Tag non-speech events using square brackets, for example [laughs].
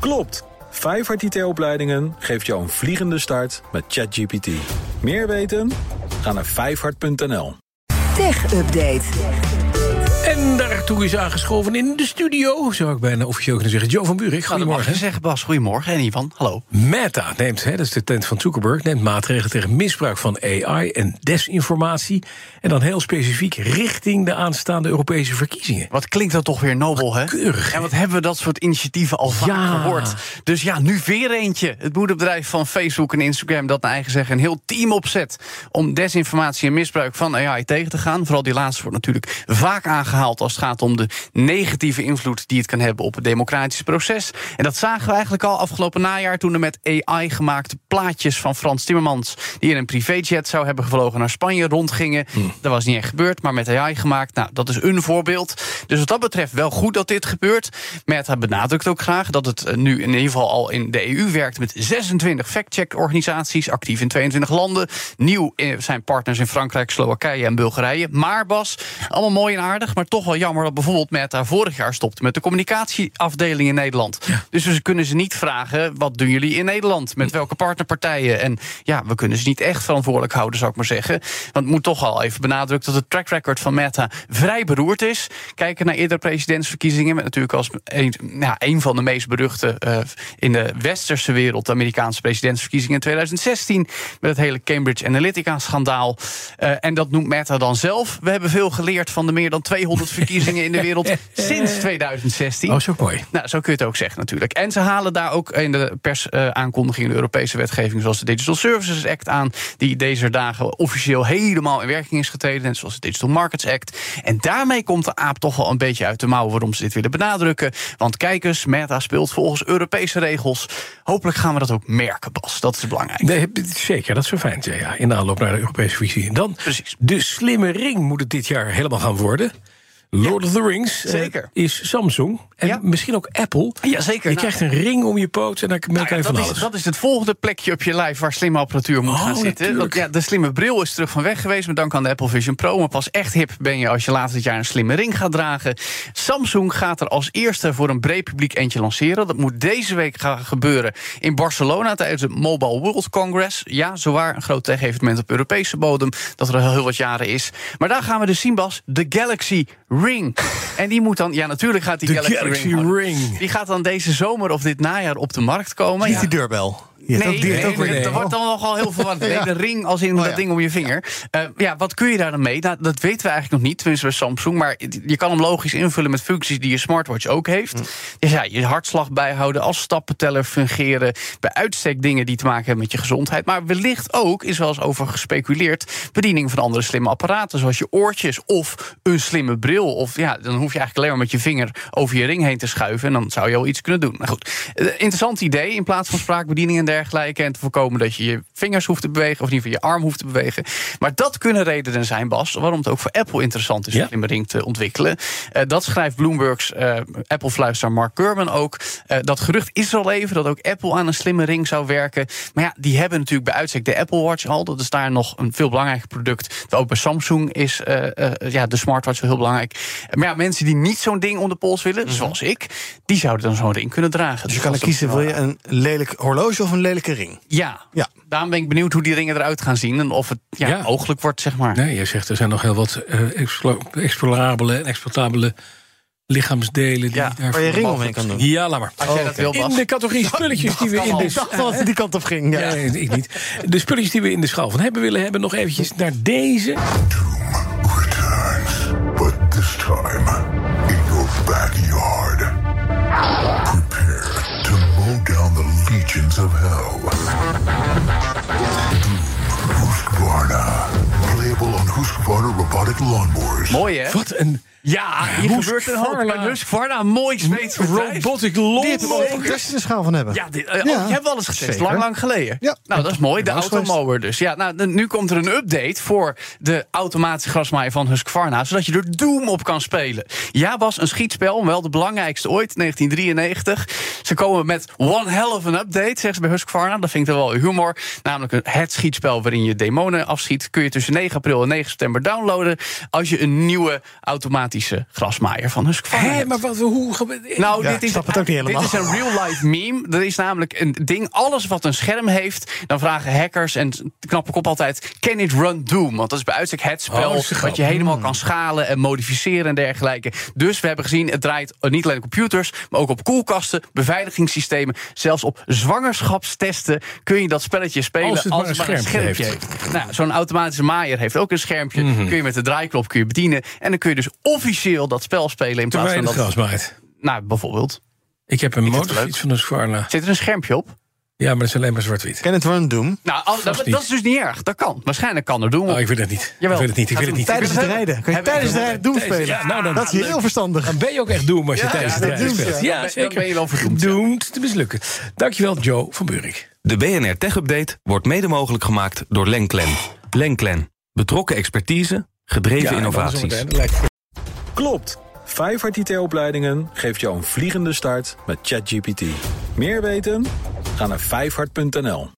Klopt! Vijfhart IT-opleidingen geeft jou een vliegende start met ChatGPT. Meer weten? Ga naar vijfhart.nl. Tech Update. En daartoe is aangeschoven in de studio, zou ik bijna officieel kunnen zeggen. Joe van Buurik, goedemorgen. zeggen, Bas. Goedemorgen. En Ivan, hallo. Meta neemt, hè, dat is de tent van Zuckerberg, neemt maatregelen tegen misbruik van AI en desinformatie. En dan heel specifiek richting de aanstaande Europese verkiezingen. Wat klinkt dat toch weer nobel, hè? Keurig. En wat hebben we dat soort initiatieven al vaak Ja. gehoord. Dus ja, nu weer eentje. Het moederbedrijf van Facebook en Instagram dat naar eigen zeggen een heel team opzet om desinformatie en misbruik van AI tegen te gaan. Vooral die laatste wordt natuurlijk vaak aangehaald als het gaat om de negatieve invloed die het kan hebben op het democratische proces. En dat zagen we eigenlijk al afgelopen najaar toen er met AI gemaakte plaatjes van Frans Timmermans, die in een privéjet zou hebben gevlogen naar Spanje, rondgingen. Dat was niet echt gebeurd, maar met AI gemaakt. Nou, dat is een voorbeeld. Dus wat dat betreft wel goed dat dit gebeurt. Meta benadrukt ook graag dat het eh, nu in ieder geval al in de EU werkt met 26 fact-check-organisaties, actief in 22 landen. Nieuw eh, zijn partners in Frankrijk, Slowakije en Bulgarije. Maar Bas, allemaal mooi en aardig, maar toch wel jammer dat bijvoorbeeld Meta vorig jaar stopte met de communicatieafdeling in Nederland. Dus we kunnen ze niet vragen: wat doen jullie in Nederland? Met welke partnerpartijen? En ja, we kunnen ze niet echt verantwoordelijk houden, zou ik maar zeggen. Want het moet toch al even benadrukt dat het track record van Meta vrij beroerd is. Kijken naar eerdere presidentsverkiezingen, met natuurlijk als een, ja, een van de meest beruchte eh, in de westerse wereld, de Amerikaanse presidentsverkiezingen in 2016, met het hele Cambridge Analytica-schandaal. Eh, en dat noemt Meta dan zelf. We hebben veel geleerd van de meer dan 200 [laughs] verkiezingen in de wereld [laughs] sinds 2016. Oh, zo mooi. Nou, zo kun je het ook zeggen natuurlijk. En ze halen daar ook in de persaankondiging de Europese wetgeving... zoals de Digital Services Act aan... die deze dagen officieel helemaal in werking is getreden... net zoals de Digital Markets Act. En daarmee komt de aap toch wel een beetje uit de mouw... waarom ze dit willen benadrukken. Want kijk eens, Meta speelt volgens Europese regels. Hopelijk gaan we dat ook merken, Bas. Dat is belangrijk. Nee, zeker, dat is zo fijn. Ja, ja, in de aanloop naar de Europese verkiezingen. Dan Precies. de slimme ring moet het dit jaar helemaal gaan worden. Lord of the Rings eh, zeker. is Samsung. En Ja. misschien ook Apple. Ja, zeker. Je Nou, krijgt een ring om je poot en daar Nou kan ja, je van dat, alles. is, dat is het volgende plekje op je lijf waar slimme apparatuur moet Oh, gaan zitten. ja, de slimme bril is terug van weg geweest met dank aan de Apple Vision Pro. Maar pas echt hip ben je als je later dit jaar een slimme ring gaat dragen. Samsung gaat er als eerste voor een breed publiek eentje lanceren. Dat moet deze week gaan gebeuren in Barcelona tijdens het Mobile World Congress. Ja, zowaar een groot tech-evenement op Europese bodem dat er al heel wat jaren is. Maar daar gaan we dus zien, Bas, de Galaxy Ring. En die moet dan, ja, natuurlijk gaat die De Galaxy, Galaxy Ring. Ring. Die gaat dan deze zomer of dit najaar op de markt komen. Niet Ja. die deurbel. Je hebt Nee, ook, die heeft nee, ook weer nee, dat wordt dan nogal heel verwarrend. [laughs] Nee, de ring als in Oh, dat ja. ding om je vinger. Eh, ja, wat kun je daar dan mee? Nou, dat weten we eigenlijk nog niet, tenminste bij Samsung. Maar je kan hem logisch invullen met functies die je smartwatch ook heeft. Hm. Dus ja, je hartslag bijhouden, als stappenteller fungeren. Bij uitstek dingen die te maken hebben met je gezondheid. Maar wellicht ook, is wel eens over gespeculeerd... bediening van andere slimme apparaten, zoals je oortjes of een slimme bril. Of ja, dan hoef je eigenlijk alleen maar met je vinger over je ring heen te schuiven... en dan zou je al iets kunnen doen. Nou goed, eh, interessant idee in plaats van spraakbediening en dergelijke... en te voorkomen dat je je vingers hoeft te bewegen... of in ieder geval je arm hoeft te bewegen. Maar dat kunnen redenen zijn, Bas, waarom het ook voor Apple interessant is... om Ja. een slimme ring te ontwikkelen. Eh, dat schrijft Bloomberg's eh, Apple-fluister Mark Gurman ook. Dat gerucht is er al even, dat ook Apple aan een slimme ring zou werken. Maar ja, die hebben natuurlijk bij uitstek de Apple Watch al. Dat is daar nog een veel belangrijker product. Ook bij Samsung is ja, de smartwatch wel heel belangrijk. Maar ja, mensen die niet zo'n ding om de pols willen, zoals ik... die zouden dan zo'n ring kunnen dragen. Mhm. Dus je kan er kiezen, wil je een lelijk horloge of een lelijke ring? Ja. Ja. daarom ben ik benieuwd hoe die ringen eruit gaan zien... en of het ja, Ja. mogelijk wordt, zeg maar. Nee, je zegt er zijn nog heel wat eh, explo- explorabele en exploitabele lichaamsdelen. Die Ja, daar waar je ring omheen kan doen. Ja, laat maar. Als jij dat wil, Bas. In de categorie spulletjes die we in de... Ik dacht wel dat het die kant op ging. Ja. Nee, ik niet. De spulletjes die we in de schaal van hebben willen hebben, nog eventjes naar deze. Husqvarna robotic lawnmowers. Mooi, hè? Wat een Ja, hier gebeurt een hoop. Husqvarna. Mooi Zweeds robotic Die heeft er lawnmower. ook een test in de schaal van hebben. Ja, dit, eh, Ja, oh, je hebt wel eens getest, zeker. lang, lang geleden. Ja. Nou, dat is mooi, de automower dus. Ja, nou, nu komt er een update voor de automatische grasmaaier van Husqvarna... zodat je er Doom op kan spelen. Ja, Bas, een schietspel, wel de belangrijkste ooit, 1993. Ze komen met one hell of an update, zeggen ze bij Husqvarna. Dat vind ik dan wel humor. Namelijk een- het schietspel waarin je demonen afschiet... kun je tussen 9 april en 9 september downloaden... als je een nieuwe automatische grasmaaier van Husqvarna. Hé, hebt. maar wat, hoe... Nou, Ja, dit, is, het ook niet helemaal. dit is een real-life meme. Er is namelijk een ding, alles wat een scherm heeft... dan vragen hackers en knappe kop altijd... can it run Doom? Want dat is bij uitstek het Oh, spel... dat een wat je helemaal kan schalen en modificeren en dergelijke. Dus we hebben gezien, het draait niet alleen op computers... maar ook op koelkasten, beveiligingssystemen... zelfs op zwangerschapstesten kun je dat spelletje spelen... Als het maar een schermpje heeft. heeft. Nou, zo'n automatische maaier heeft ook een schermpje. Mhm. Kun je met de draaiknop kun je bedienen. En dan kun je dus officieel dat spel spelen... in plaats van je het dat... Nou, bijvoorbeeld. Ik heb een het motorfiets van de Squarna. Zit er een schermpje op? Ja, maar dat is alleen maar zwart-wit. Can it run Doom? Nou, al- dat, is dus niet erg. Dat kan. Waarschijnlijk kan er doen. Oh, ik wil het niet. Jawel. Ik wil het niet. Ik wil het niet. Tijdens het rijden. Kan je tijdens het rijden Doom spelen? ja, nou, dan- dat is heel verstandig. Dan ben je ook echt doom als je Ja, tijdens ja, het rijden speelt. Ja, Dan zeker. ben je wel verdoemd. Doemd te mislukken. Dankjewel, Joe van Buurik. De BNR Tech Update wordt mede mogelijk gemaakt door Lenklen. Lenklen. Betrokken expertise, gedreven innovaties. Klopt. Vijfhart IT-opleidingen geeft jou een vliegende start met ChatGPT. Meer weten? Ga naar vijfhart.nl.